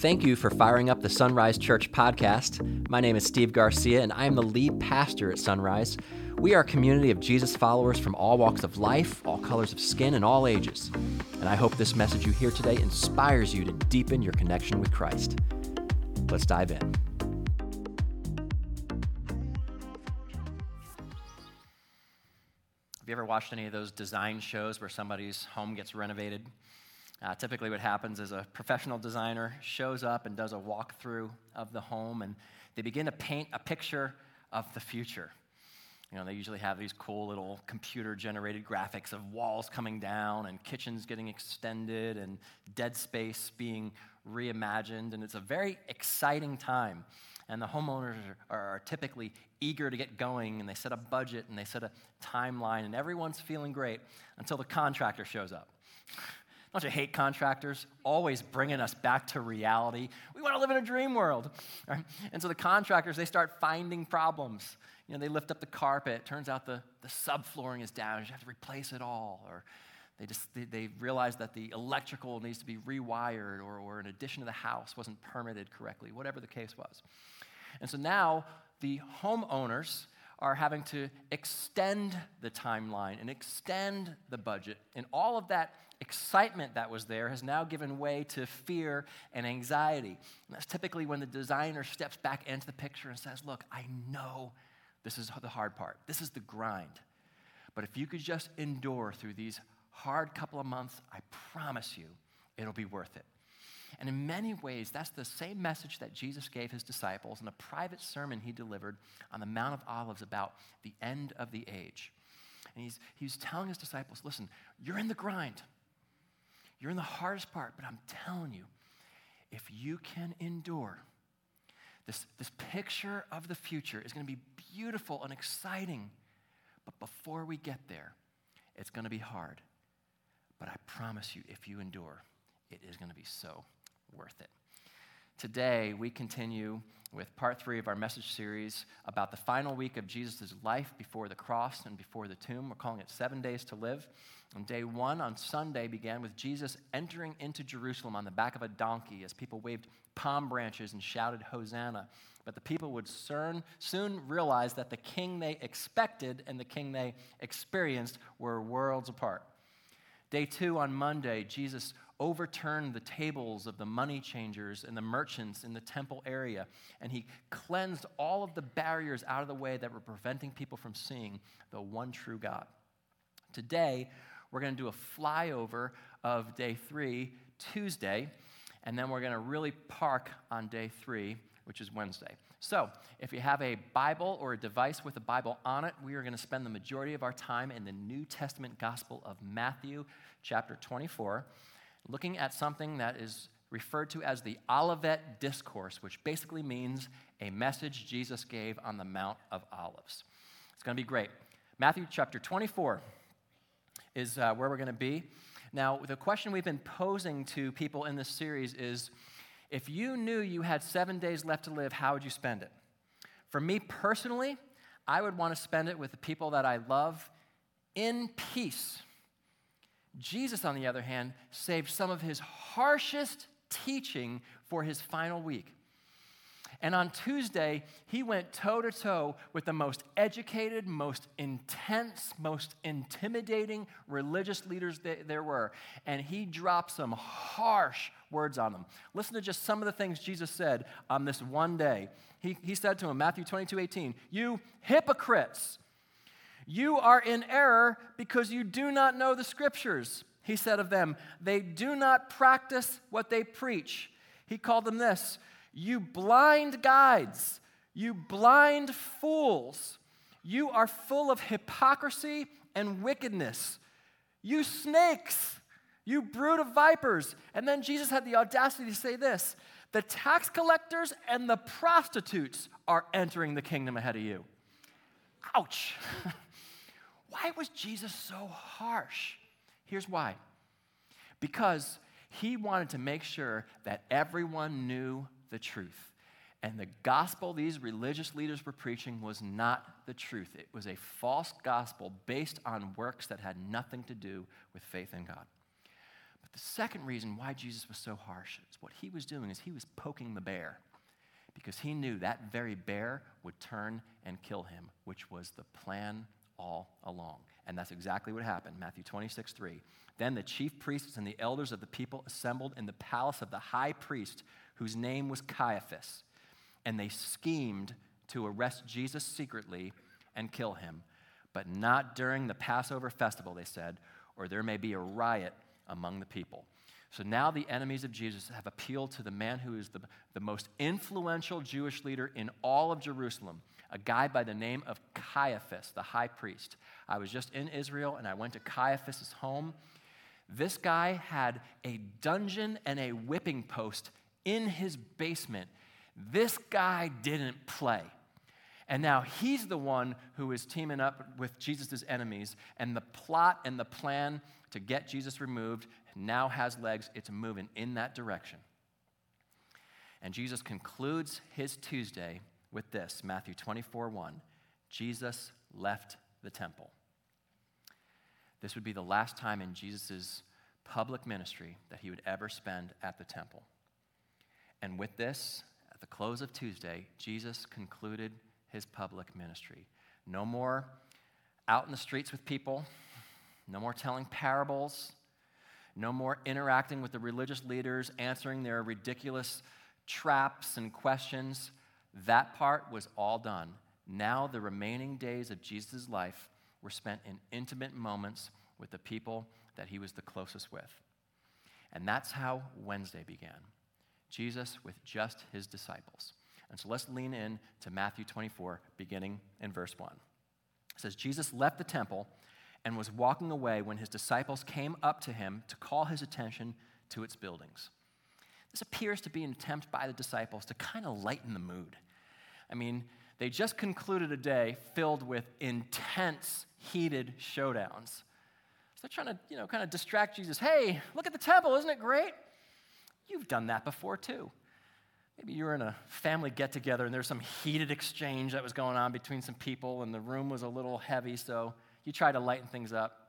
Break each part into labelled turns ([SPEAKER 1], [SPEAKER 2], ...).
[SPEAKER 1] Thank you for firing up the Sunrise Church podcast. My name is Steve Garcia, and I am the lead pastor at Sunrise. We are a community of Jesus followers from all walks of life, all colors of skin, and all ages. And I hope this message you hear today inspires you to deepen your connection with Christ. Let's dive in. Have you ever watched any of those design shows where somebody's home gets renovated? Uh, typically, what happens is a professional designer shows up and does a walkthrough of the home, and they begin to paint a picture of the future. You know, they usually have these cool little computer generated graphics of walls coming down and kitchens getting extended and dead space being reimagined. And it's a very exciting time. And the homeowners are, are, typically eager to get going and they set a budget and they set a timeline and everyone's feeling great until the contractor shows up. Don't you hate contractors? Always bringing us back to reality. We want to live in a dream world. Right? And so the contractors, they start finding problems. You know, they lift up the carpet. Turns out the, the subflooring is damaged. You have to replace it all. Or they just they, they realize that the electrical needs to be rewired or, or an addition to the house wasn't permitted correctly, whatever the case was. And so now the homeowners are having to extend the timeline and extend the budget. And all of that excitement that was there has now given way to fear and anxiety. And that's typically when the designer steps back into the picture and says, Look, I know this is the hard part, this is the grind. But if you could just endure through these hard couple of months, I promise you it'll be worth it. And in many ways, that's the same message that Jesus gave his disciples in a private sermon he delivered on the Mount of Olives about the end of the age. And he's, he's telling his disciples listen, you're in the grind. You're in the hardest part, but I'm telling you, if you can endure, this, this picture of the future is going to be beautiful and exciting. But before we get there, it's going to be hard. But I promise you, if you endure, it is going to be so worth it. Today, we continue with part three of our message series about the final week of Jesus' life before the cross and before the tomb. We're calling it Seven Days to Live. And day one on Sunday began with Jesus entering into Jerusalem on the back of a donkey as people waved palm branches and shouted, Hosanna. But the people would soon, soon realize that the king they expected and the king they experienced were worlds apart. Day two on Monday, Jesus overturned the tables of the money changers and the merchants in the temple area, and he cleansed all of the barriers out of the way that were preventing people from seeing the one true God. Today, we're going to do a flyover of day three, Tuesday, and then we're going to really park on day three, which is Wednesday. So, if you have a Bible or a device with a Bible on it, we are going to spend the majority of our time in the New Testament Gospel of Matthew, chapter 24, looking at something that is referred to as the Olivet Discourse, which basically means a message Jesus gave on the Mount of Olives. It's going to be great. Matthew chapter 24 is uh, where we're going to be. Now, the question we've been posing to people in this series is if you knew you had seven days left to live, how would you spend it? For me personally, I would want to spend it with the people that I love in peace. Jesus, on the other hand, saved some of his harshest teaching for his final week. And on Tuesday, he went toe to toe with the most educated, most intense, most intimidating religious leaders that there were. And he dropped some harsh words on them. Listen to just some of the things Jesus said on this one day. He, he said to him, Matthew 22 18, You hypocrites, you are in error because you do not know the scriptures. He said of them, They do not practice what they preach. He called them this you blind guides, you blind fools, you are full of hypocrisy and wickedness. You snakes, you brood of vipers. And then Jesus had the audacity to say this the tax collectors and the prostitutes are entering the kingdom ahead of you. Ouch. why was Jesus so harsh? Here's why because he wanted to make sure that everyone knew the truth. And the gospel these religious leaders were preaching was not the truth. It was a false gospel based on works that had nothing to do with faith in God. But the second reason why Jesus was so harsh is what he was doing is he was poking the bear because he knew that very bear would turn and kill him, which was the plan all along. And that's exactly what happened. Matthew 26, 3. Then the chief priests and the elders of the people assembled in the palace of the high priest, whose name was Caiaphas, and they schemed to arrest Jesus secretly and kill him, but not during the Passover festival, they said, or there may be a riot among the people. So now the enemies of Jesus have appealed to the man who is the, the most influential Jewish leader in all of Jerusalem, a guy by the name of Caiaphas, the high priest. I was just in Israel and I went to Caiaphas' home. This guy had a dungeon and a whipping post in his basement. This guy didn't play. And now he's the one who is teaming up with Jesus' enemies, and the plot and the plan to get Jesus removed now has legs. It's moving in that direction. And Jesus concludes his Tuesday with this Matthew 24 1. Jesus left the temple. This would be the last time in Jesus' public ministry that he would ever spend at the temple. And with this, at the close of Tuesday, Jesus concluded his public ministry. No more out in the streets with people, no more telling parables, no more interacting with the religious leaders, answering their ridiculous traps and questions. That part was all done. Now, the remaining days of Jesus' life were spent in intimate moments with the people that he was the closest with. And that's how Wednesday began Jesus with just his disciples. And so let's lean in to Matthew 24, beginning in verse 1. It says, Jesus left the temple and was walking away when his disciples came up to him to call his attention to its buildings. This appears to be an attempt by the disciples to kind of lighten the mood. I mean, they just concluded a day filled with intense, heated showdowns. So they're trying to, you know, kind of distract Jesus. Hey, look at the temple, isn't it great? You've done that before too. Maybe you were in a family get together and there's some heated exchange that was going on between some people, and the room was a little heavy, so you try to lighten things up.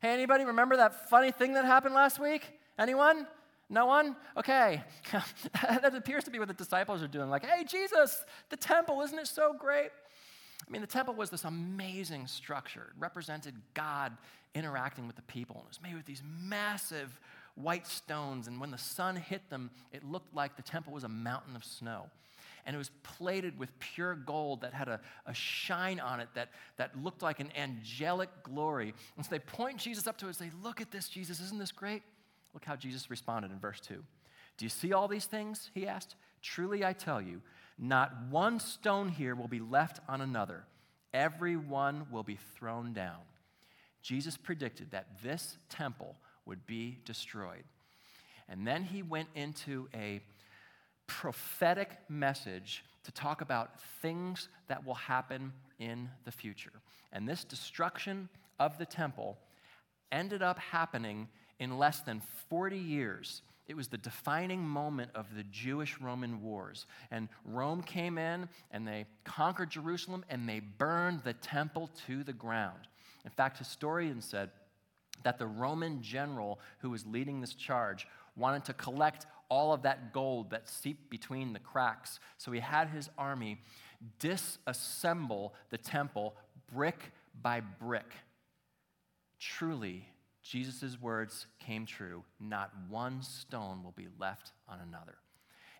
[SPEAKER 1] Hey, anybody remember that funny thing that happened last week? Anyone? No one? Okay. that appears to be what the disciples are doing. Like, hey, Jesus, the temple, isn't it so great? I mean, the temple was this amazing structure. It represented God interacting with the people. And it was made with these massive white stones, and when the sun hit them, it looked like the temple was a mountain of snow. And it was plated with pure gold that had a, a shine on it that, that looked like an angelic glory. And so they point Jesus up to it and say, Look at this, Jesus, isn't this great? Look how Jesus responded in verse 2. Do you see all these things? He asked. Truly I tell you, not one stone here will be left on another, every one will be thrown down. Jesus predicted that this temple would be destroyed. And then he went into a prophetic message to talk about things that will happen in the future. And this destruction of the temple ended up happening in less than 40 years. It was the defining moment of the Jewish Roman wars. And Rome came in and they conquered Jerusalem and they burned the temple to the ground. In fact, historians said that the Roman general who was leading this charge wanted to collect all of that gold that seeped between the cracks. So he had his army disassemble the temple brick by brick. Truly, Jesus' words came true. Not one stone will be left on another.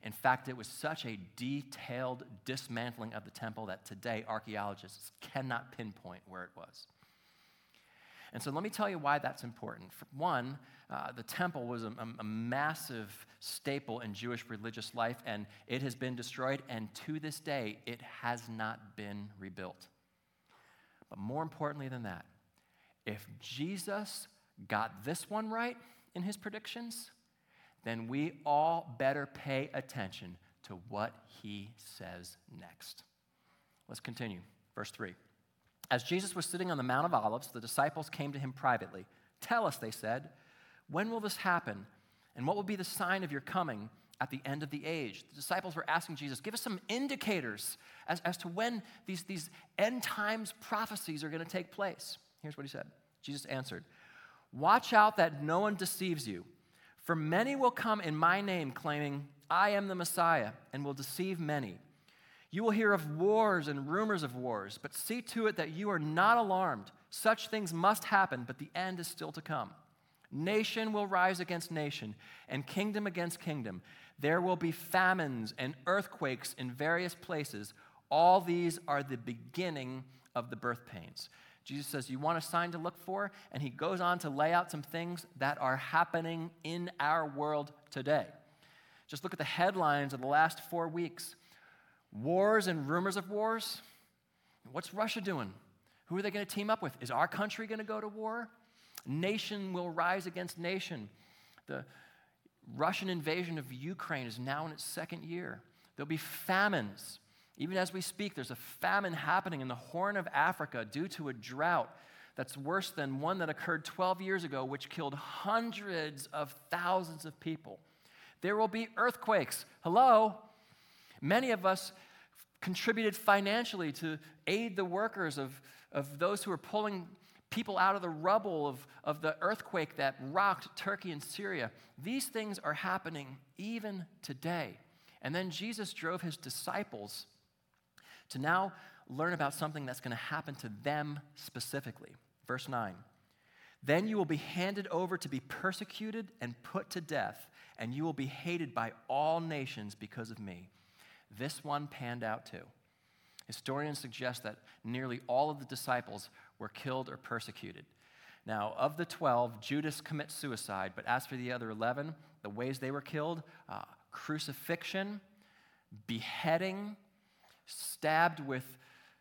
[SPEAKER 1] In fact, it was such a detailed dismantling of the temple that today archaeologists cannot pinpoint where it was. And so let me tell you why that's important. For one, uh, the temple was a, a, massive staple in Jewish religious life, and it has been destroyed, and to this day, it has not been rebuilt. But more importantly than that, if Jesus got this one right in his predictions, then we all better pay attention to what he says next. Let's continue. Verse 3. As Jesus was sitting on the Mount of Olives, the disciples came to him privately. Tell us, they said, when will this happen? And what will be the sign of your coming at the end of the age? The disciples were asking Jesus, give us some indicators as, as to when these, these end times prophecies are going to take place. Here's what he said Jesus answered, Watch out that no one deceives you. For many will come in my name, claiming, I am the Messiah, and will deceive many. You will hear of wars and rumors of wars, but see to it that you are not alarmed. Such things must happen, but the end is still to come. Nation will rise against nation, and kingdom against kingdom. There will be famines and earthquakes in various places. All these are the beginning of the birth pains. Jesus says, You want a sign to look for? And he goes on to lay out some things that are happening in our world today. Just look at the headlines of the last four weeks wars and rumors of wars. What's Russia doing? Who are they going to team up with? Is our country going to go to war? Nation will rise against nation. The Russian invasion of Ukraine is now in its second year. There'll be famines. Even as we speak, there's a famine happening in the Horn of Africa due to a drought that's worse than one that occurred 12 years ago, which killed hundreds of thousands of people. There will be earthquakes. Hello? Many of us contributed financially to aid the workers of, of those who are pulling people out of the rubble of, of the earthquake that rocked Turkey and Syria. These things are happening even today. And then Jesus drove his disciples to now learn about something that's going to happen to them specifically. Verse 9 Then you will be handed over to be persecuted and put to death, and you will be hated by all nations because of me. This one panned out too. Historians suggest that nearly all of the disciples were killed or persecuted. Now, of the 12, Judas commits suicide, but as for the other 11, the ways they were killed uh, crucifixion, beheading, stabbed with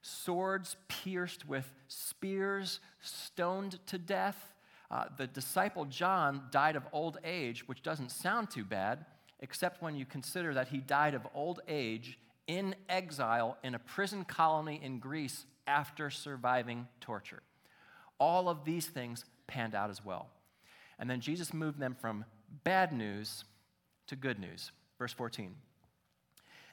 [SPEAKER 1] swords, pierced with spears, stoned to death. Uh, the disciple John died of old age, which doesn't sound too bad, except when you consider that he died of old age in exile in a prison colony in Greece after surviving torture. All of these things panned out as well. And then Jesus moved them from bad news to good news. Verse 14.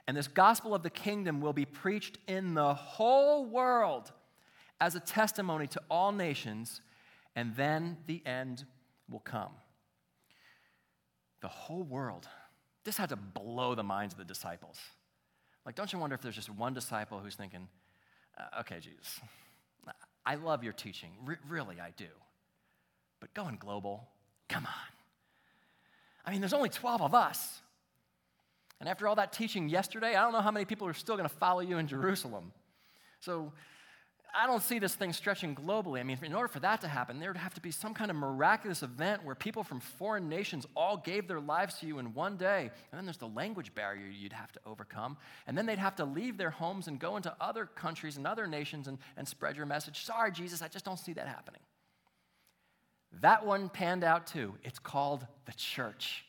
[SPEAKER 1] And this gospel of the kingdom will be preached in the whole world as a testimony to all nations, and then the end will come. The whole world. This had to blow the minds of the disciples. Like, don't you wonder if there's just one disciple who's thinking, uh, okay, Jesus, I love your teaching. really, I do. But going global, come on. I mean, there's only 12 of us. And after all that teaching yesterday, I don't know how many people are still going to follow you in Jerusalem. So I don't see this thing stretching globally. I mean, in order for that to happen, there would have to be some kind of miraculous event where people from foreign nations all gave their lives to you in one day. And then there's the language barrier you'd have to overcome. And then they'd have to leave their homes and go into other countries and other nations and, and spread your message. Sorry, Jesus, I just don't see that happening. That one panned out too. It's called the church.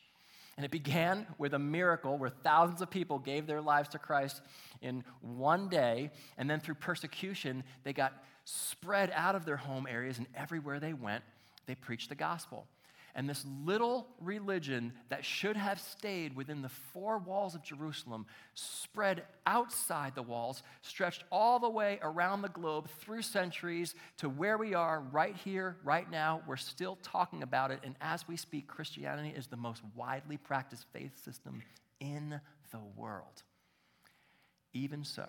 [SPEAKER 1] And it began with a miracle where thousands of people gave their lives to Christ in one day. And then through persecution, they got spread out of their home areas, and everywhere they went, they preached the gospel. And this little religion that should have stayed within the four walls of Jerusalem spread outside the walls, stretched all the way around the globe through centuries to where we are right here, right now. We're still talking about it. And as we speak, Christianity is the most widely practiced faith system in the world. Even so,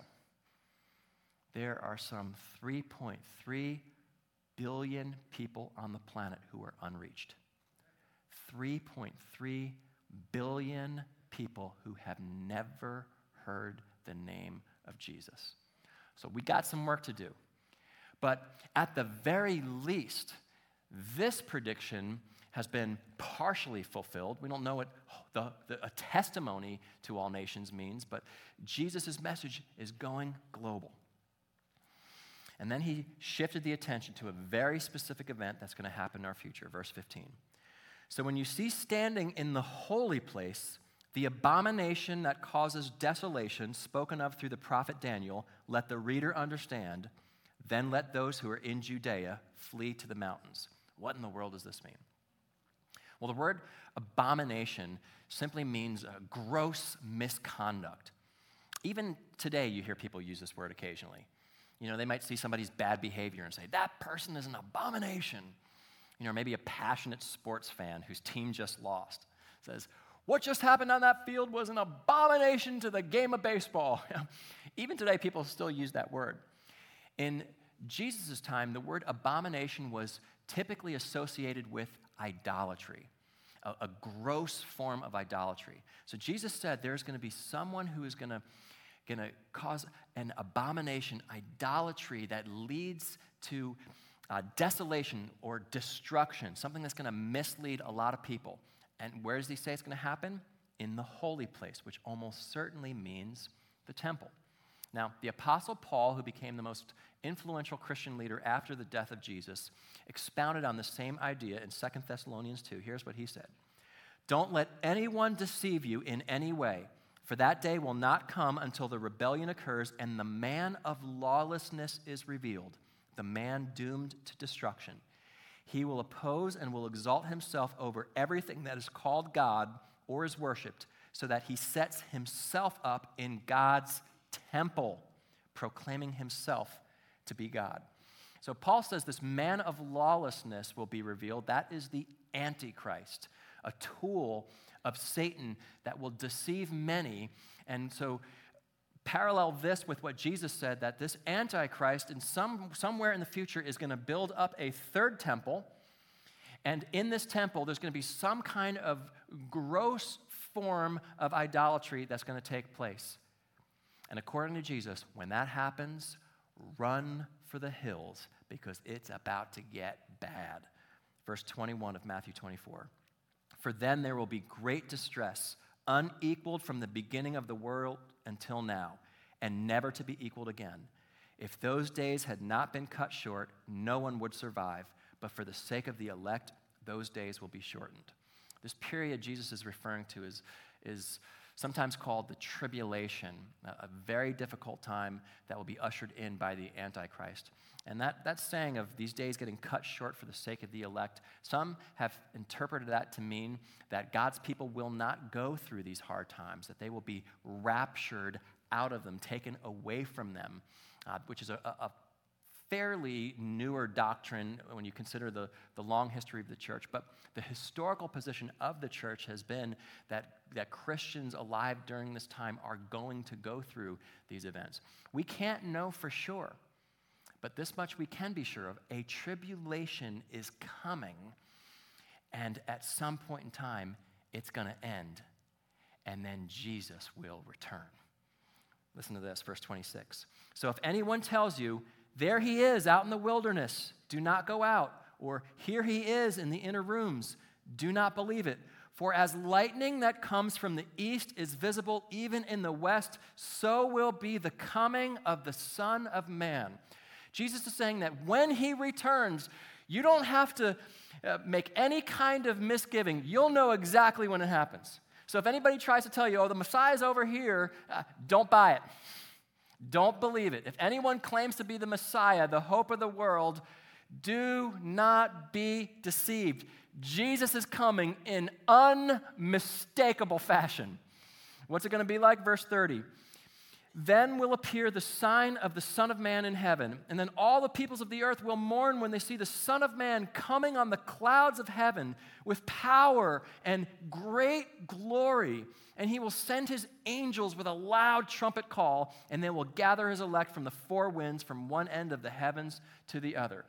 [SPEAKER 1] there are some 3.3 billion people on the planet who are unreached. 3.3 billion people who have never heard the name of Jesus. So we got some work to do. But at the very least, this prediction has been partially fulfilled. We don't know what the, the, a testimony to all nations means, but Jesus' message is going global. And then he shifted the attention to a very specific event that's going to happen in our future. Verse 15. So when you see standing in the holy place the abomination that causes desolation, spoken of through the prophet Daniel, let the reader understand. Then let those who are in Judea flee to the mountains. What in the world does this mean? Well, the word abomination simply means gross misconduct. Even today, you hear people use this word occasionally. You know, they might see somebody's bad behavior and say, that person is an abomination you know, maybe a passionate sports fan whose team just lost. says, What just happened on that field was an abomination to the game of baseball. Even today, people still use that word. In Jesus' time, the word abomination was typically associated with idolatry, a, a gross form of idolatry. So Jesus said there's going to be someone who is going to going to cause an abomination, idolatry that leads to uh, desolation or destruction, something that's going to mislead a lot of people. And where does he say it's going to happen? In the holy place, which almost certainly means the temple. Now, the Apostle Paul, who became the most influential Christian leader after the death of Jesus, expounded on the same idea in 2 Thessalonians 2. Here's what he said Don't let anyone deceive you in any way, for that day will not come until the rebellion occurs and the man of lawlessness is revealed, the man doomed to destruction. He will oppose and will exalt himself over everything that is called God or is worshiped, so that he sets himself up in God's temple, proclaiming himself to be God. So Paul says this man of lawlessness will be revealed. That is the Antichrist, a tool of Satan that will deceive many. And so parallel this with what Jesus said that this Antichrist, in some, somewhere in the future, is going to build up a third temple. And in this temple, there's going to be some kind of gross form of idolatry that's going to take place. And according to Jesus, when that happens, run for the hills because it's about to get bad. Verse 21 of Matthew 24. For then there will be great distress, unequaled from the beginning of the world until now, and never to be equaled again. If those days had not been cut short, no one would survive, but for the sake of the elect, those days will be shortened. This period Jesus is referring to is, is sometimes called the tribulation, a very difficult time that will be ushered in by the Antichrist. And that, that saying of these days getting cut short for the sake of the elect, some have interpreted that to mean that God's people will not go through these hard times, that they will be raptured out of them, taken away from them, uh, which is a, a fairly newer doctrine when you consider the, the long history of the church. But the historical position of the church has been that, that Christians alive during this time are going to go through these events. We can't know for sure, but this much we can be sure of a tribulation is coming, and at some point in time, it's going to end, and then Jesus will return. Listen to this, verse 26. So if anyone tells you, there he is out in the wilderness. Do not go out. Or here he is in the inner rooms. Do not believe it. For as lightning that comes from the east is visible even in the west, so will be the coming of the Son of Man. Jesus is saying that when he returns, you don't have to uh, make any kind of misgiving. You'll know exactly when it happens. So if anybody tries to tell you, oh, the Messiah's over here, uh, don't buy it. Don't believe it. If anyone claims to be the Messiah, the hope of the world, do not be deceived. Jesus is coming in unmistakable fashion. What's it going to be like? Verse 30. Then will appear the sign of the Son of Man in heaven, and then all the peoples of the earth will mourn when they see the Son of Man coming on the clouds of heaven with power and great glory. And he will send his angels with a loud trumpet call, and they will gather his elect from the four winds, from one end of the heavens to the other.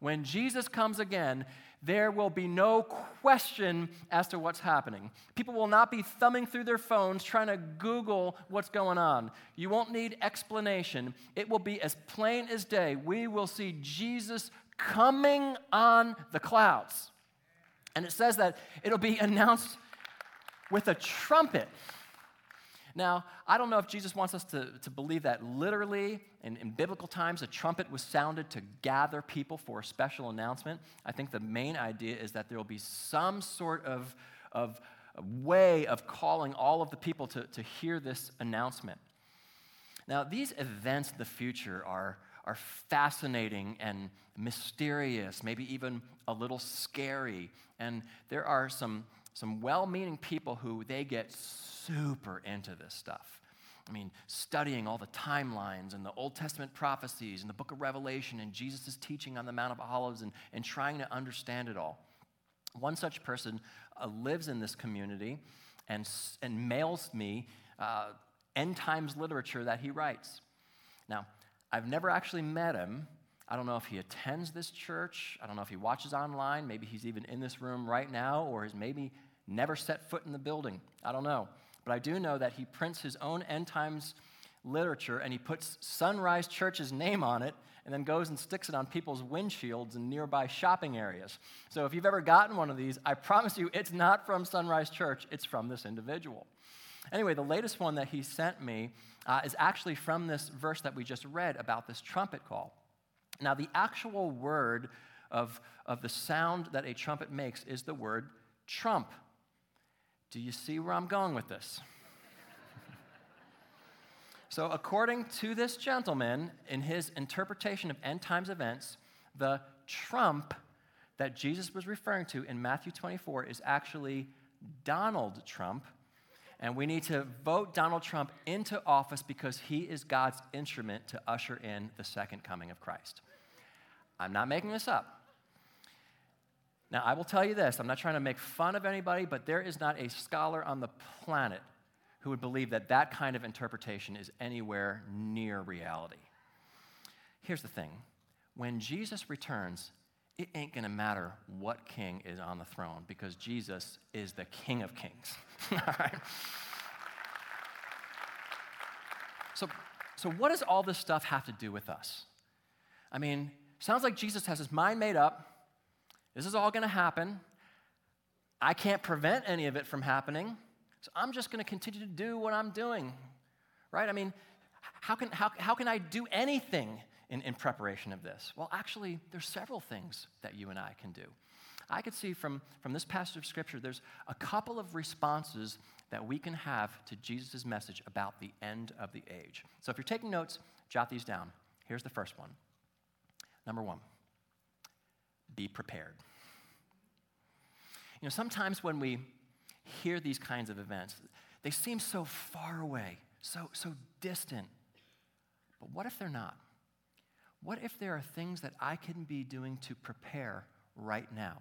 [SPEAKER 1] When Jesus comes again, there will be no question as to what's happening. People will not be thumbing through their phones trying to Google what's going on. You won't need explanation. It will be as plain as day. We will see Jesus coming on the clouds. And it says that it'll be announced with a trumpet. Now, I don't know if Jesus wants us to, to believe that literally. In, in biblical times, a trumpet was sounded to gather people for a special announcement. I think the main idea is that there will be some sort of, of way of calling all of the people to, to hear this announcement. Now, these events in the future are, are fascinating and mysterious, maybe even a little scary. And there are some, some well meaning people who they get super into this stuff. I mean, studying all the timelines and the Old Testament prophecies and the book of Revelation and Jesus' teaching on the Mount of Olives and, and trying to understand it all. One such person uh, lives in this community and, and mails me uh, end times literature that he writes. Now, I've never actually met him. I don't know if he attends this church. I don't know if he watches online. Maybe he's even in this room right now, or is maybe never set foot in the building. I don't know. But I do know that he prints his own end times literature and he puts Sunrise Church's name on it and then goes and sticks it on people's windshields in nearby shopping areas. So if you've ever gotten one of these, I promise you it's not from Sunrise Church, it's from this individual. Anyway, the latest one that he sent me uh, is actually from this verse that we just read about this trumpet call. Now, the actual word of, of the sound that a trumpet makes is the word trump. Do you see where I'm going with this? so, according to this gentleman, in his interpretation of end times events, the trump that Jesus was referring to in Matthew 24 is actually Donald Trump. And we need to vote Donald Trump into office because he is God's instrument to usher in the second coming of Christ. I'm not making this up. Now, I will tell you this I'm not trying to make fun of anybody, but there is not a scholar on the planet who would believe that that kind of interpretation is anywhere near reality. Here's the thing when Jesus returns, it ain't to matter what king is on the throne because Jesus is the King of Kings. all right? So, so, what does all this stuff have to do with us? I mean, sounds like Jesus has his mind made up. This is all going to happen. I can't prevent any of it from happening. So I'm just going to continue to do what I'm doing. Right? I mean, how can, how, how can I do anything in, in preparation of this? Well, actually, there's several things that you and I can do. I could see from, from this passage of Scripture, there's a couple of responses that we can have to Jesus' message about the end of the age. So if you're taking notes, jot these down. Here's the first one. Number one, be prepared. You know, sometimes when we hear these kinds of events, they seem so far away, so, so distant. But what if they're not? What if there are things that I can be doing to prepare right now?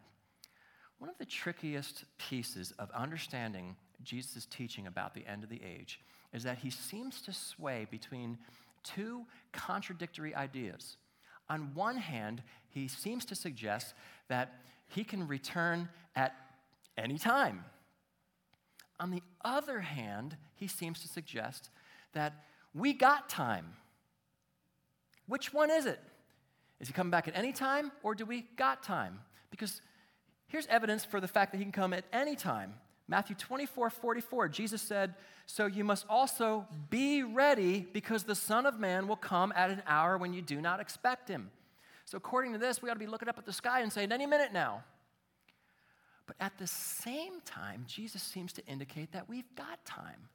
[SPEAKER 1] One of the trickiest pieces of understanding Jesus' teaching about the end of the age is that he seems to sway between two contradictory ideas. On one hand, he seems to suggest that he can return at any time. On the other hand, he seems to suggest that we got time. Which one is it? Is he coming back at any time or do we got time? Because here's evidence for the fact that he can come at any time. Matthew 24, 44, Jesus said, So you must also be ready because the Son of Man will come at an hour when you do not expect him. So, according to this, we ought to be looking up at the sky and saying, Any minute now. But at the same time, Jesus seems to indicate that we've got time.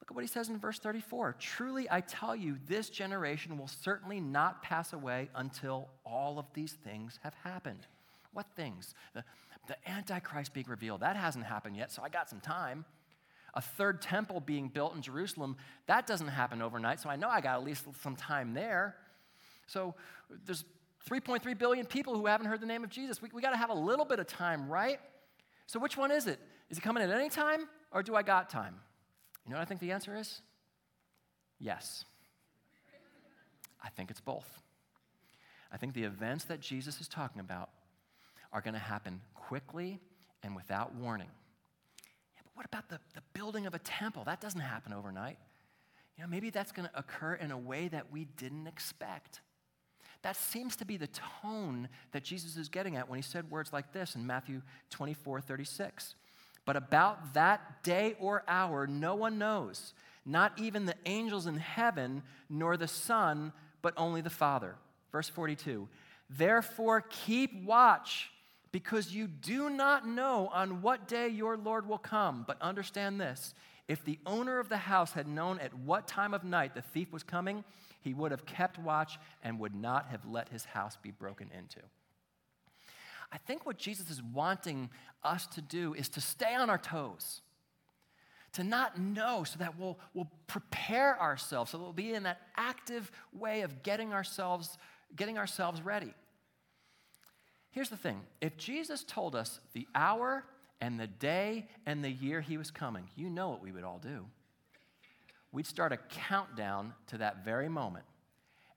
[SPEAKER 1] Look at what he says in verse 34 Truly, I tell you, this generation will certainly not pass away until all of these things have happened. What things? The, the Antichrist being revealed, that hasn't happened yet, so I got some time. A third temple being built in Jerusalem, that doesn't happen overnight, so I know I got at least some time there. So there's 3.3 billion people who haven't heard the name of Jesus. We, we got to have a little bit of time, right? So which one is it? Is it coming at any time, or do I got time? You know what I think the answer is? Yes. I think it's both. I think the events that Jesus is talking about are going to happen quickly and without warning. Yeah, but what about the, the building of a temple? That doesn't happen overnight. You know, maybe that's going to occur in a way that we didn't expect. That seems to be the tone that Jesus is getting at when he said words like this in Matthew 24 36. But about that day or hour, no one knows, not even the angels in heaven, nor the Son, but only the Father. Verse 42 Therefore, keep watch because you do not know on what day your Lord will come. But understand this if the owner of the house had known at what time of night the thief was coming, he would have kept watch and would not have let his house be broken into. I think what Jesus is wanting us to do is to stay on our toes, to not know so that we'll, we'll prepare ourselves, so that we'll be in that active way of getting ourselves, getting ourselves ready. Here's the thing if Jesus told us the hour and the day and the year he was coming, you know what we would all do. We'd start a countdown to that very moment,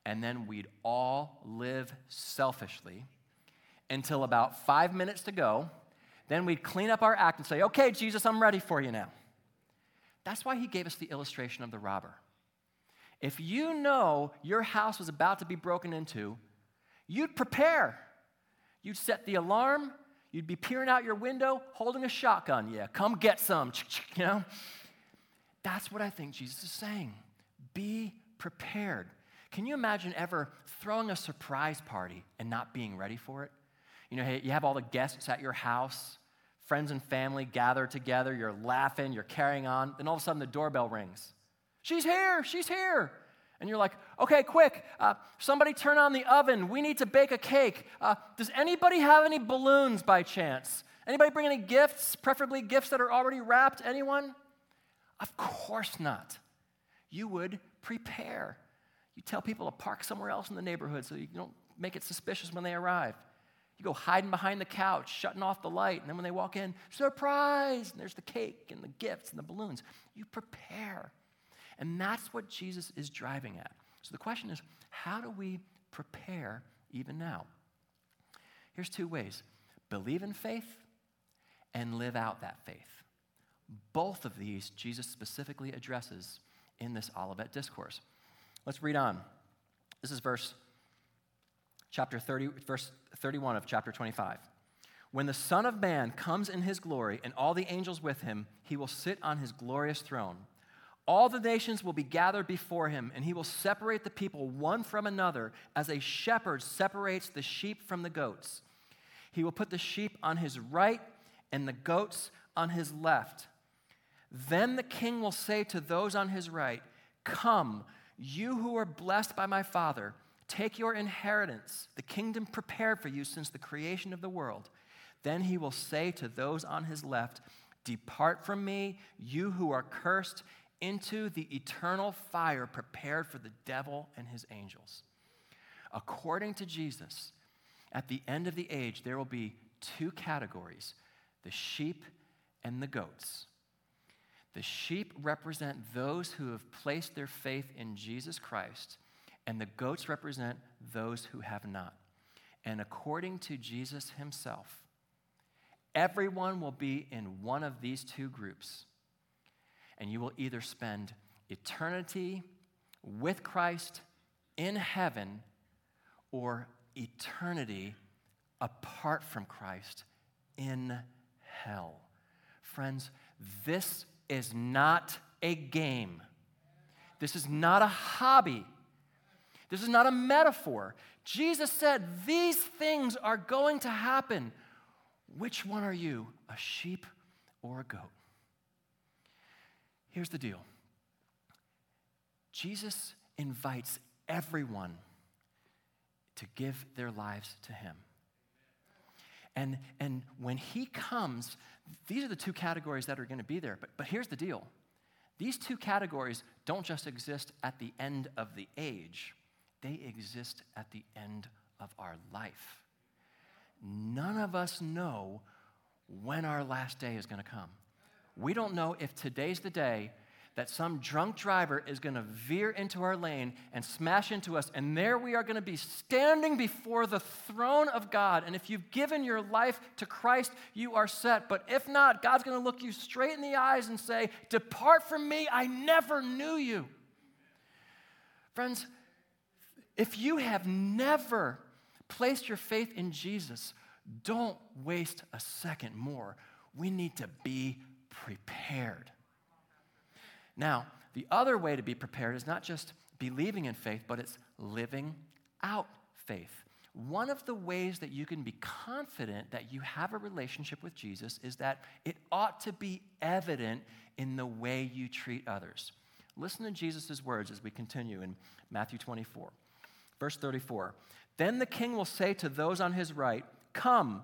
[SPEAKER 1] and then we'd all live selfishly until about five minutes to go. Then we'd clean up our act and say, Okay, Jesus, I'm ready for you now. That's why he gave us the illustration of the robber. If you know your house was about to be broken into, you'd prepare. You'd set the alarm, you'd be peering out your window holding a shotgun. Yeah, come get some, you know? That's what I think Jesus is saying. Be prepared. Can you imagine ever throwing a surprise party and not being ready for it? You know, you have all the guests at your house, friends and family gather together, you're laughing, you're carrying on, then all of a sudden the doorbell rings. She's here, she's here. And you're like, okay, quick, uh, somebody turn on the oven. We need to bake a cake. Uh, does anybody have any balloons by chance? Anybody bring any gifts, preferably gifts that are already wrapped? Anyone? Of course not. You would prepare. You tell people to park somewhere else in the neighborhood so you don't make it suspicious when they arrive. You go hiding behind the couch, shutting off the light, and then when they walk in, surprise! And there's the cake and the gifts and the balloons. You prepare. And that's what Jesus is driving at. So the question is how do we prepare even now? Here's two ways believe in faith and live out that faith. Both of these Jesus specifically addresses in this Olivet discourse. Let's read on. This is verse chapter 30 verse 31 of chapter 25. When the Son of Man comes in his glory and all the angels with him, he will sit on his glorious throne. All the nations will be gathered before him, and he will separate the people one from another as a shepherd separates the sheep from the goats. He will put the sheep on his right and the goats on his left. Then the king will say to those on his right, Come, you who are blessed by my Father, take your inheritance, the kingdom prepared for you since the creation of the world. Then he will say to those on his left, Depart from me, you who are cursed into the eternal fire prepared for the devil and his angels. According to Jesus, at the end of the age, there will be two categories the sheep and the goats. The sheep represent those who have placed their faith in Jesus Christ, and the goats represent those who have not. And according to Jesus himself, everyone will be in one of these two groups and you will either spend eternity with Christ in heaven or eternity apart from Christ in hell. Friends, this is not a game. This is not a hobby. This is not a metaphor. Jesus said, These things are going to happen. Which one are you, a sheep or a goat? Here's the deal Jesus invites everyone to give their lives to him. And, and when he comes, these are the two categories that are going to be there. But, but here's the deal these two categories don't just exist at the end of the age, they exist at the end of our life. None of us know when our last day is going to come. We don't know if today's the day that some drunk driver is going to veer into our lane and smash into us, and there we are going to be standing before the throne of God. And if you've given your life to Christ, you are set. But if not, God's going to look you straight in the eyes and say, Depart from me, I never knew you. Friends, if you have never placed your faith in Jesus, don't waste a second more. We need to be prepared. Now, the other way to be prepared is not just believing in faith, but it's living out faith. One of the ways that you can be confident that you have a relationship with Jesus is that it ought to be evident in the way you treat others. Listen to Jesus' words as we continue in Matthew 24. Verse 34 Then the king will say to those on his right, Come,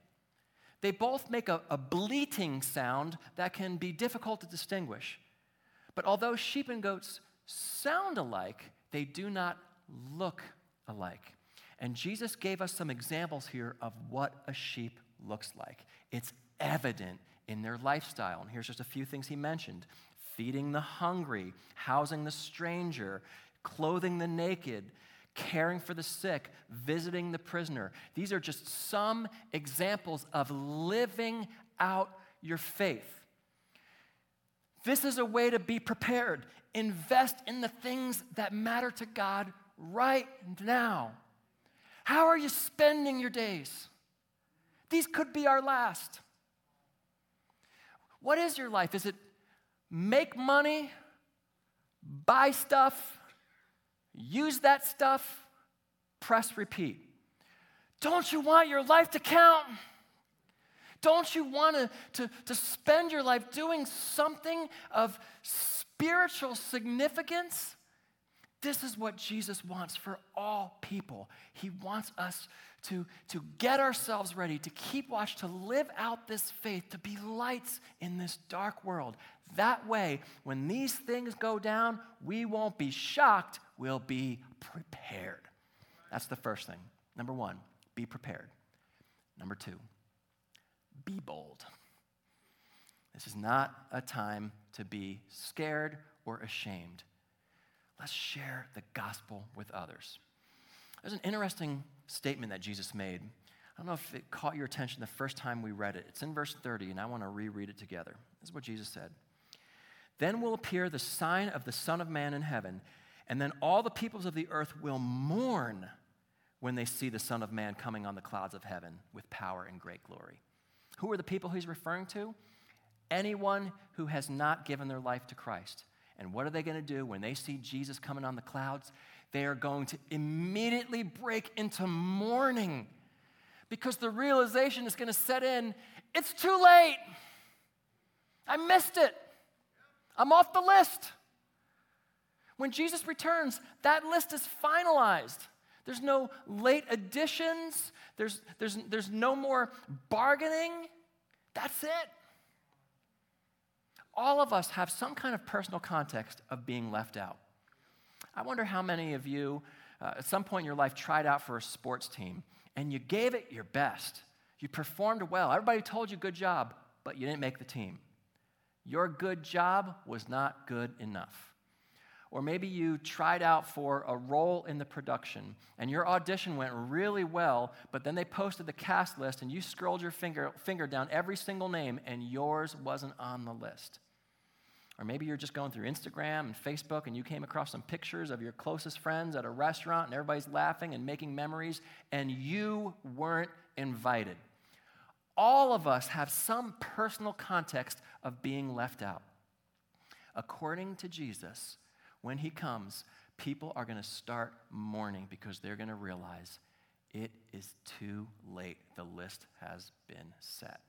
[SPEAKER 1] They both make a, a, bleating sound that can be difficult to distinguish. But although sheep and goats sound alike, they do not look alike. And Jesus gave us some examples here of what a sheep looks like. It's evident in their lifestyle. And here's just a few things he mentioned feeding the hungry, housing the stranger, clothing the naked, caring for the sick, visiting the prisoner. These are just some examples of living out your faith. This is a way to be prepared. Invest in the things that matter to God right now. How are you spending your days? These could be our last. What is your life? Is it make money, buy stuff, use that stuff, press repeat? Don't you want your life to count? Don't you want to, to, to spend your life doing something of spiritual significance? This is what Jesus wants for all people. He wants us to, to get ourselves ready, to keep watch, to live out this faith, to be lights in this dark world. That way, when these things go down, we won't be shocked, we'll be prepared. That's the first thing. Number one, be prepared. Number two, be bold. This is not a time to be scared or ashamed. Let's share the gospel with others. There's an interesting statement that Jesus made. I don't know if it caught your attention the first time we read it. It's in verse 30, and I want to reread it together. This is what Jesus said Then will appear the sign of the Son of Man in heaven, and then all the peoples of the earth will mourn when they see the Son of Man coming on the clouds of heaven with power and great glory. Who are the people he's referring to? Anyone who has not given their life to Christ. And what are they going to do when they see Jesus coming on the clouds? They are going to immediately break into mourning because the realization is going to set in it's too late. I missed it. I'm off the list. When Jesus returns, that list is finalized. There's no late additions, there's, there's, there's no more bargaining. That's it all of us have some kind of personal context of being left out. I wonder how many of you, uh, at some point in your life, tried out for a sports team and you gave it your best. You performed well. Everybody told you good job, but you didn't make the team. Your good job was not good enough. Or maybe you tried out for a role in the production and your audition went really well, but then they posted the cast list and you scrolled your finger, finger down every single name and yours wasn't on the list. Or maybe you're just going through Instagram and Facebook and you came across some pictures of your closest friends at a restaurant and everybody's laughing and making memories and you weren't invited. All of us have some personal context of being left out. According to Jesus, when he comes, people are going to start mourning because they're going to realize it is too late. The list has been set,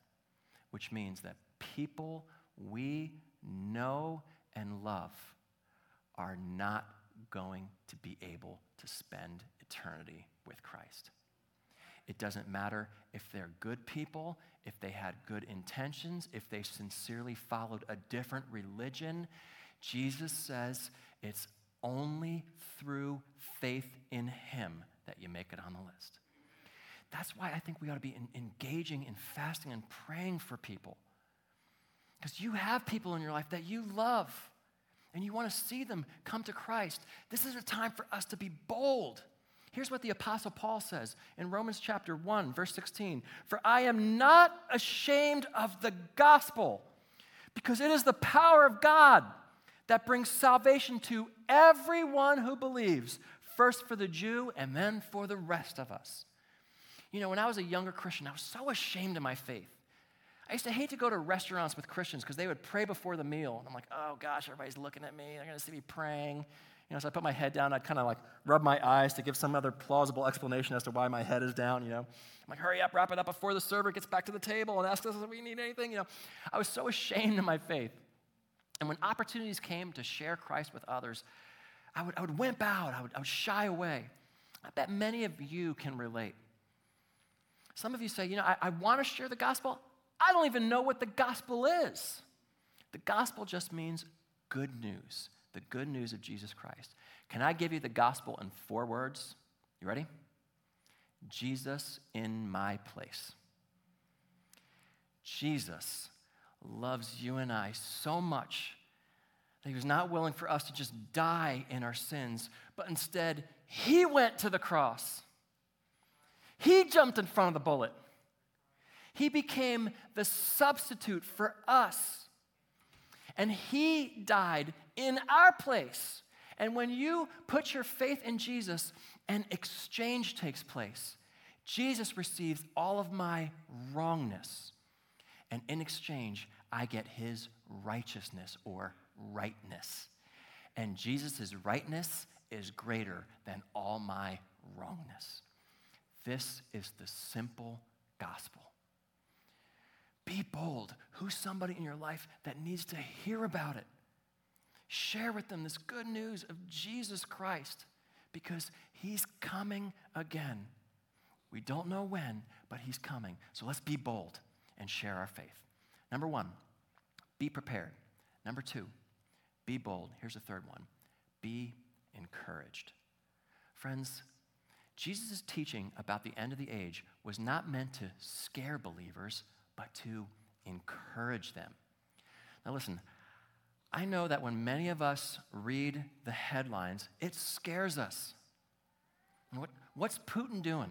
[SPEAKER 1] which means that people we know and love are not going to be able to spend eternity with Christ. It doesn't matter if they're good people, if they had good intentions, if they sincerely followed a different religion. Jesus says it's only through faith in Him that you make it on the list. That's why I think we ought to be in, engaging in fasting and praying for people. Because you have people in your life that you love and you want to see them come to Christ. This is a time for us to be bold. Here's what the Apostle Paul says in Romans chapter 1, verse 16 For I am not ashamed of the gospel, because it is the power of God that brings salvation to everyone who believes, first for the Jew and then for the rest of us. You know, when I was a younger Christian, I was so ashamed of my faith. I used to hate to go to restaurants with Christians because they would pray before the meal. And I'm like, oh gosh, everybody's looking at me. They're going to see me praying. You know, so I put my head down, I'd kind of like rub my eyes to give some other plausible explanation as to why my head is down, you know. I'm like, hurry up, wrap it up before the server gets back to the table and asks us if we need anything, you know. I was so ashamed of my faith. And when opportunities came to share Christ with others, I would, I would wimp out, I would, I would shy away. I bet many of you can relate. Some of you say, you know, I, I want to share the gospel. I don't even know what the gospel is. The gospel just means good news, the good news of Jesus Christ. Can I give you the gospel in four words? You ready? Jesus in my place. Jesus loves you and I so much that he was not willing for us to just die in our sins, but instead, he went to the cross. He jumped in front of the bullet. He became the substitute for us. And He died in our place. And when you put your faith in Jesus, an exchange takes place. Jesus receives all of my wrongness. And in exchange, I get His righteousness or rightness. And Jesus' rightness is greater than all my wrongness. This is the simple gospel. Be bold. Who's somebody in your life that needs to hear about it? Share with them this good news of Jesus Christ because he's coming again. We don't know when, but he's coming. So let's be bold and share our faith. Number one, be prepared. Number two, be bold. Here's the third one be encouraged. Friends, Jesus' teaching about the end of the age was not meant to scare believers, but to encourage them. Now, listen, I know that when many of us read the headlines, it scares us. What, what's Putin doing?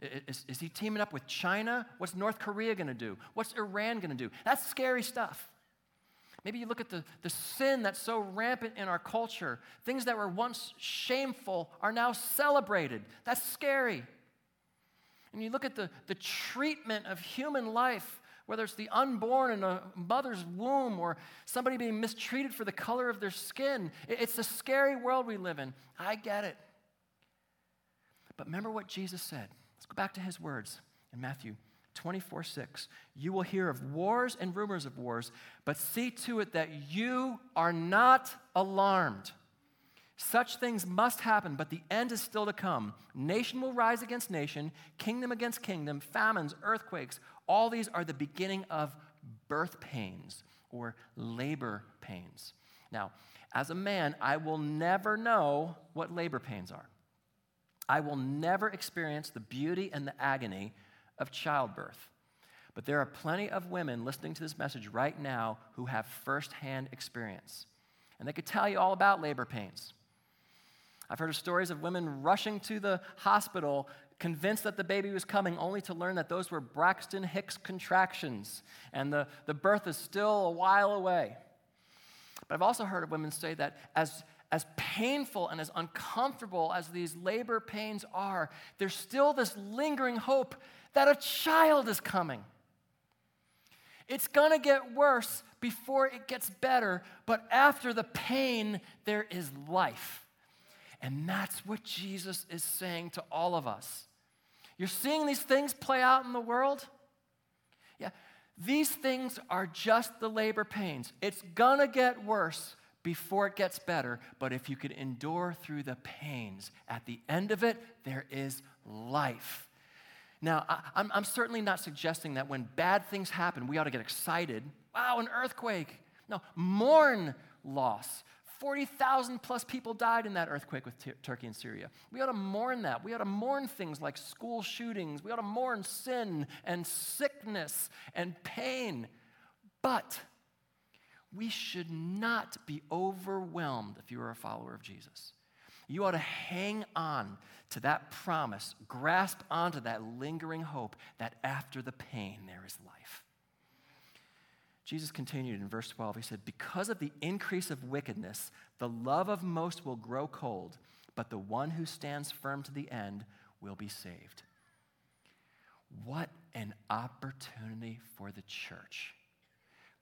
[SPEAKER 1] Is, is, he teaming up with China? What's North Korea going to do? What's Iran going to do? That's scary stuff. Maybe you look at the, the sin that's so rampant in our culture. Things that were once shameful are now celebrated. That's scary. And you look at the, the treatment of human life, whether it's the unborn in a mother's womb or somebody being mistreated for the color of their skin. It's a scary world we live in. I get it. But remember what Jesus said. Let's go back to his words in Matthew 24 6. You will hear of wars and rumors of wars, but see to it that you are not alarmed. Such things must happen, but the end is still to come. Nation will rise against nation, kingdom against kingdom, famines, earthquakes. All these are the beginning of birth pains or labor pains. Now, as a man, I will never know what labor pains are. I will never experience the beauty and the agony of childbirth. But there are plenty of women listening to this message right now who have firsthand experience. And they could tell you all about labor pains. I've heard of stories of women rushing to the hospital, convinced that the baby was coming, only to learn that those were Braxton Hicks contractions and the, the birth is still a while away. But I've also heard of women say that as, as painful and as uncomfortable as these labor pains are, there's still this lingering hope that a child is coming. It's to get worse before it gets better, but after the pain, there is life. And that's what Jesus is saying to all of us. You're seeing these things play out in the world? Yeah, these things are just the labor pains. It's gonna get worse before it gets better, but if you could endure through the pains, at the end of it, there is life. Now, I, am I'm certainly not suggesting that when bad things happen, we ought to get excited. Wow, an earthquake. No, mourn loss. 40,000 plus people died in that earthquake with t- Turkey and Syria. We ought to mourn that. We ought to mourn things like school shootings. We ought to mourn sin and sickness and pain. But we should not be overwhelmed if you are a follower of Jesus. You ought to hang on to that promise, grasp onto that lingering hope that after the pain there is life. Jesus continued in verse 12. He said, Because of the increase of wickedness, the love of most will grow cold, but the one who stands firm to the end will be saved. What an opportunity for the church.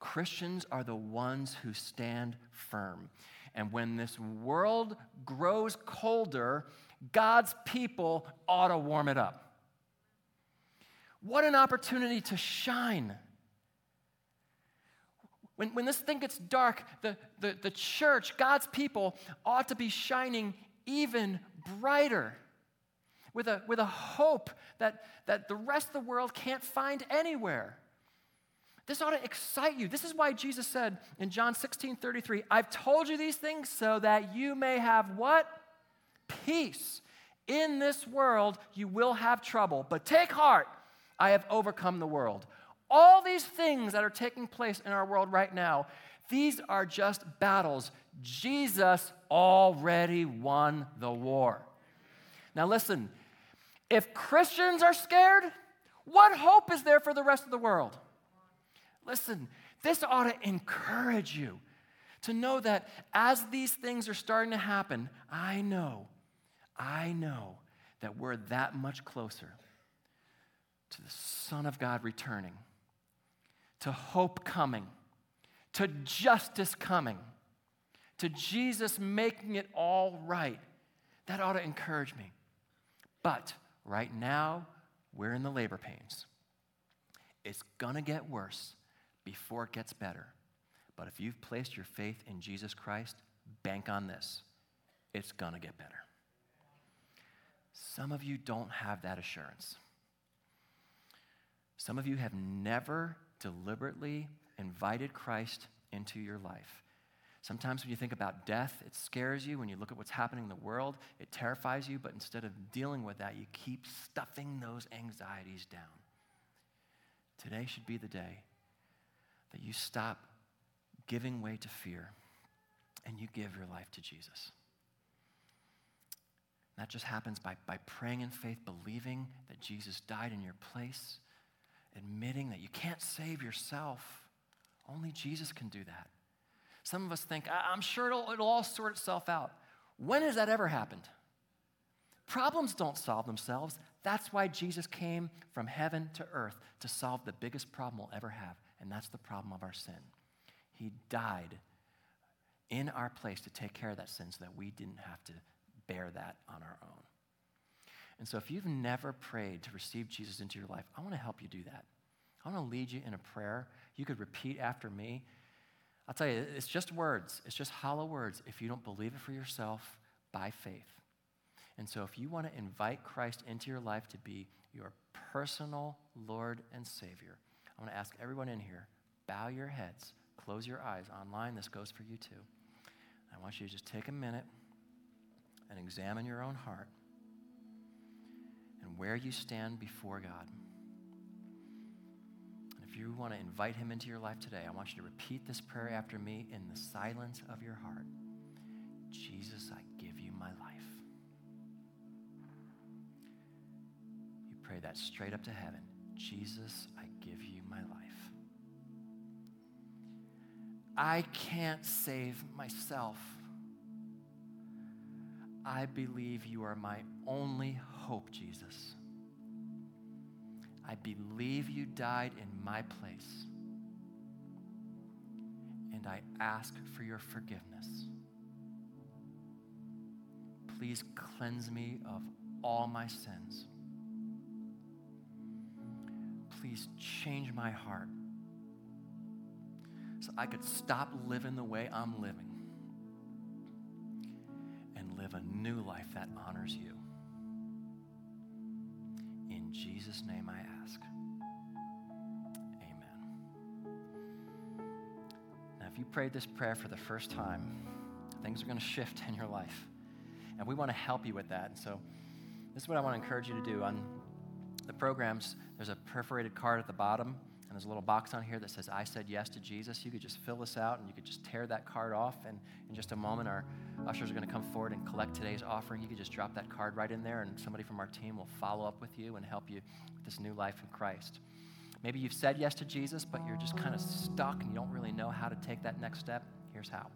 [SPEAKER 1] Christians are the ones who stand firm. And when this world grows colder, God's people ought to warm it up. What an opportunity to shine. When, when this thing gets dark, the, the, the church, God's people, ought to be shining even brighter with a, with a hope that, that the rest of the world can't find anywhere. This ought to excite you. This is why Jesus said in John 16 33, I've told you these things so that you may have what? Peace. In this world, you will have trouble, but take heart. I have overcome the world. All these things that are taking place in our world right now, these are just battles. Jesus already won the war. Now, listen, if Christians are scared, what hope is there for the rest of the world? Listen, this ought to encourage you to know that as these things are starting to happen, I know, I know that we're that much closer to the Son of God returning, to hope coming, to justice coming, to Jesus making it all right. That ought to encourage me. But right now, we're in the labor pains. It's gonna get worse before it gets better. But if you've placed your faith in Jesus Christ, bank on this. It's gonna get better. Some of you don't have that assurance. Some of you have never deliberately invited Christ into your life. Sometimes when you think about death, it scares you. When you look at what's happening in the world, it terrifies you. But instead of dealing with that, you keep stuffing those anxieties down. Today should be the day that you stop giving way to fear and you give your life to Jesus. That just happens by, by praying in faith, believing that Jesus died in your place, admitting that you can't save yourself. Only Jesus can do that. Some of us think, I'm sure it'll, it'll all sort itself out. When has that ever happened? Problems don't solve themselves. That's why Jesus came from heaven to earth to solve the biggest problem we'll ever have, and that's the problem of our sin. He died in our place to take care of that sin so that we didn't have to bear that on our own. And so, if you've never prayed to receive Jesus into your life, I want to help you do that. I want to lead you in a prayer. You could repeat after me. I'll tell you, it's just words, it's just hollow words if you don't believe it for yourself by faith. And so, if you want to invite Christ into your life to be your personal Lord and Savior, I want to ask everyone in here bow your heads, close your eyes. Online, this goes for you too. I want you to just take a minute and examine your own heart and where you stand before God. And if you want to invite Him into your life today, I want you to repeat this prayer after me in the silence of your heart Jesus, I give you my life. You pray that straight up to heaven Jesus, I give you my life. I can't save myself. I believe you are my only hope, Jesus. I believe you died in my place. And I ask for your forgiveness. Please cleanse me of all my sins. Please change my heart so I could stop living the way I'm living live a new life that honors you. In Jesus' name I ask. Amen. Now, if you prayed this prayer for the first time, things are going to shift in your life. And we want to help you with that. And so, this is what I want to encourage you to do. On the programs, there's a perforated card at the bottom, and there's a little box on here that says, I said yes to Jesus. You could just fill this out and you could just tear that card off. And in just a moment, our Ushers are going to come forward and collect today's offering. You can just drop that card right in there, and somebody from our team will follow up with you and help you with this new life in Christ. Maybe you've said yes to Jesus, but you're just kind of stuck and you don't really know how to take that next step. Here's how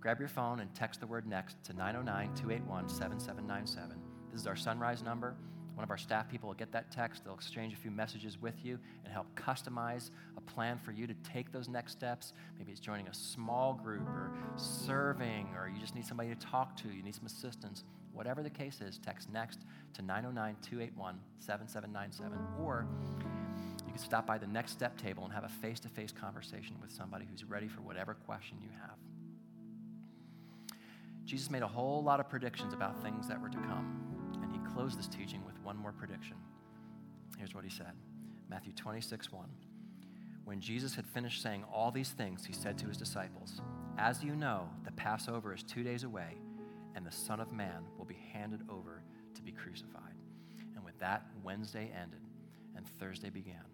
[SPEAKER 1] grab your phone and text the word next to 909 281 7797. This is our sunrise number. One of our staff people will get that text, they'll exchange a few messages with you and help customize a plan for you to take those next steps. Maybe it's joining a small group or serving, or you just need somebody to talk to, you need some assistance. Whatever the case is, text next to 909 281 7797, or you can stop by the next step table and have a face to face conversation with somebody who's ready for whatever question you have. Jesus made a whole lot of predictions about things that were to come, and he closed this teaching with one more prediction. Here's what he said Matthew 26, 1. When Jesus had finished saying all these things, he said to his disciples, As you know, the Passover is two days away, and the Son of Man will be handed over to be crucified. And with that, Wednesday ended, and Thursday began.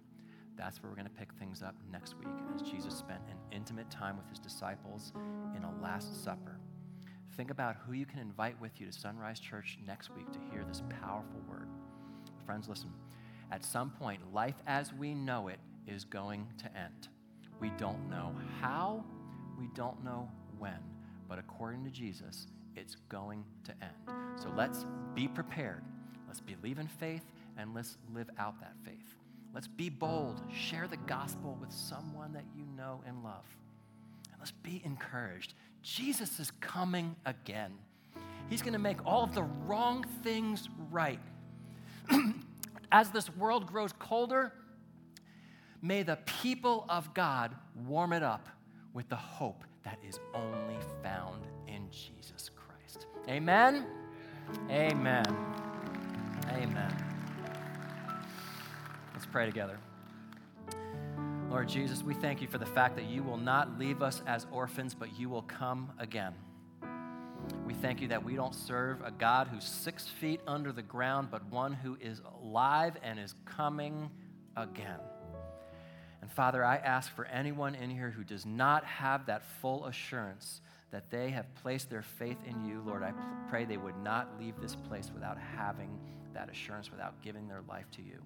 [SPEAKER 1] That's where we're going to pick things up next week as Jesus spent an intimate time with his disciples in a Last Supper. Think about who you can invite with you to Sunrise Church next week to hear this powerful word. Friends, listen. At some point, life as we know it is going to end. We don't know how, we don't know when, but according to Jesus, it's going to end. So let's be prepared. Let's believe in faith and let's live out that faith. Let's be bold. Share the gospel with someone that you know and love. And let's be encouraged. Jesus is coming again. He's going to make all of the wrong things right. As this world grows colder, may the people of God warm it up with the hope that is only found in Jesus Christ. Amen. Amen. Amen. Let's pray together. Lord Jesus, we thank you for the fact that you will not leave us as orphans, but you will come again. We thank you that we don't serve a God who's six feet under the ground, but one who is alive and is coming again. And Father, I ask for anyone in here who does not have that full assurance that they have placed their faith in you, Lord, I pray they would not leave this place without having that assurance, without giving their life to you.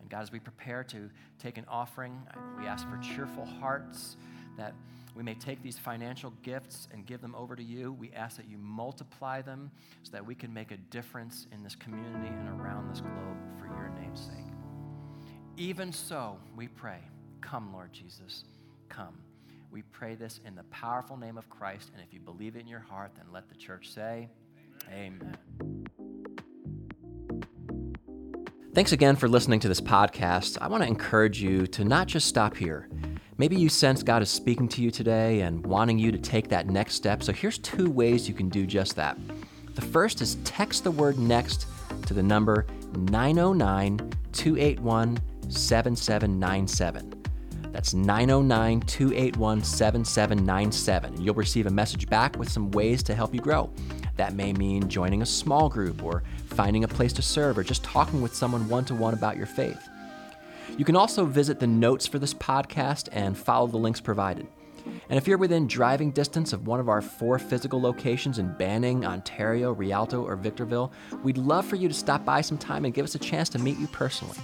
[SPEAKER 1] And God, as we prepare to take an offering, we ask for cheerful hearts that we may take these financial gifts and give them over to you. We ask that you multiply them so that we can make a difference in this community and around this globe for your name's sake. Even so, we pray, come, Lord Jesus, come. We pray this in the powerful name of Christ, and if you believe it in your heart, then let the church say, Amen. Amen. Thanks again for listening to this podcast. I want to encourage you to not just stop here. Maybe you sense God is speaking to you today and wanting you to take that next step. So here's two ways you can do just that. The first is text the word next to the number 909 281 7797. That's 909 281 7797. You'll receive a message back with some ways to help you grow. That may mean joining a small group or finding a place to serve, or just talking with someone one to one about your faith. You can also visit the notes for this podcast and follow the links provided. And if you're within driving distance of one of our four physical locations in Banning, Ontario, Rialto, or Victorville, we'd love for you to stop by sometime and give us a chance to meet you personally.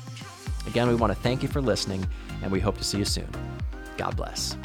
[SPEAKER 1] Again, we want to thank you for listening, and we hope to see you soon. God bless.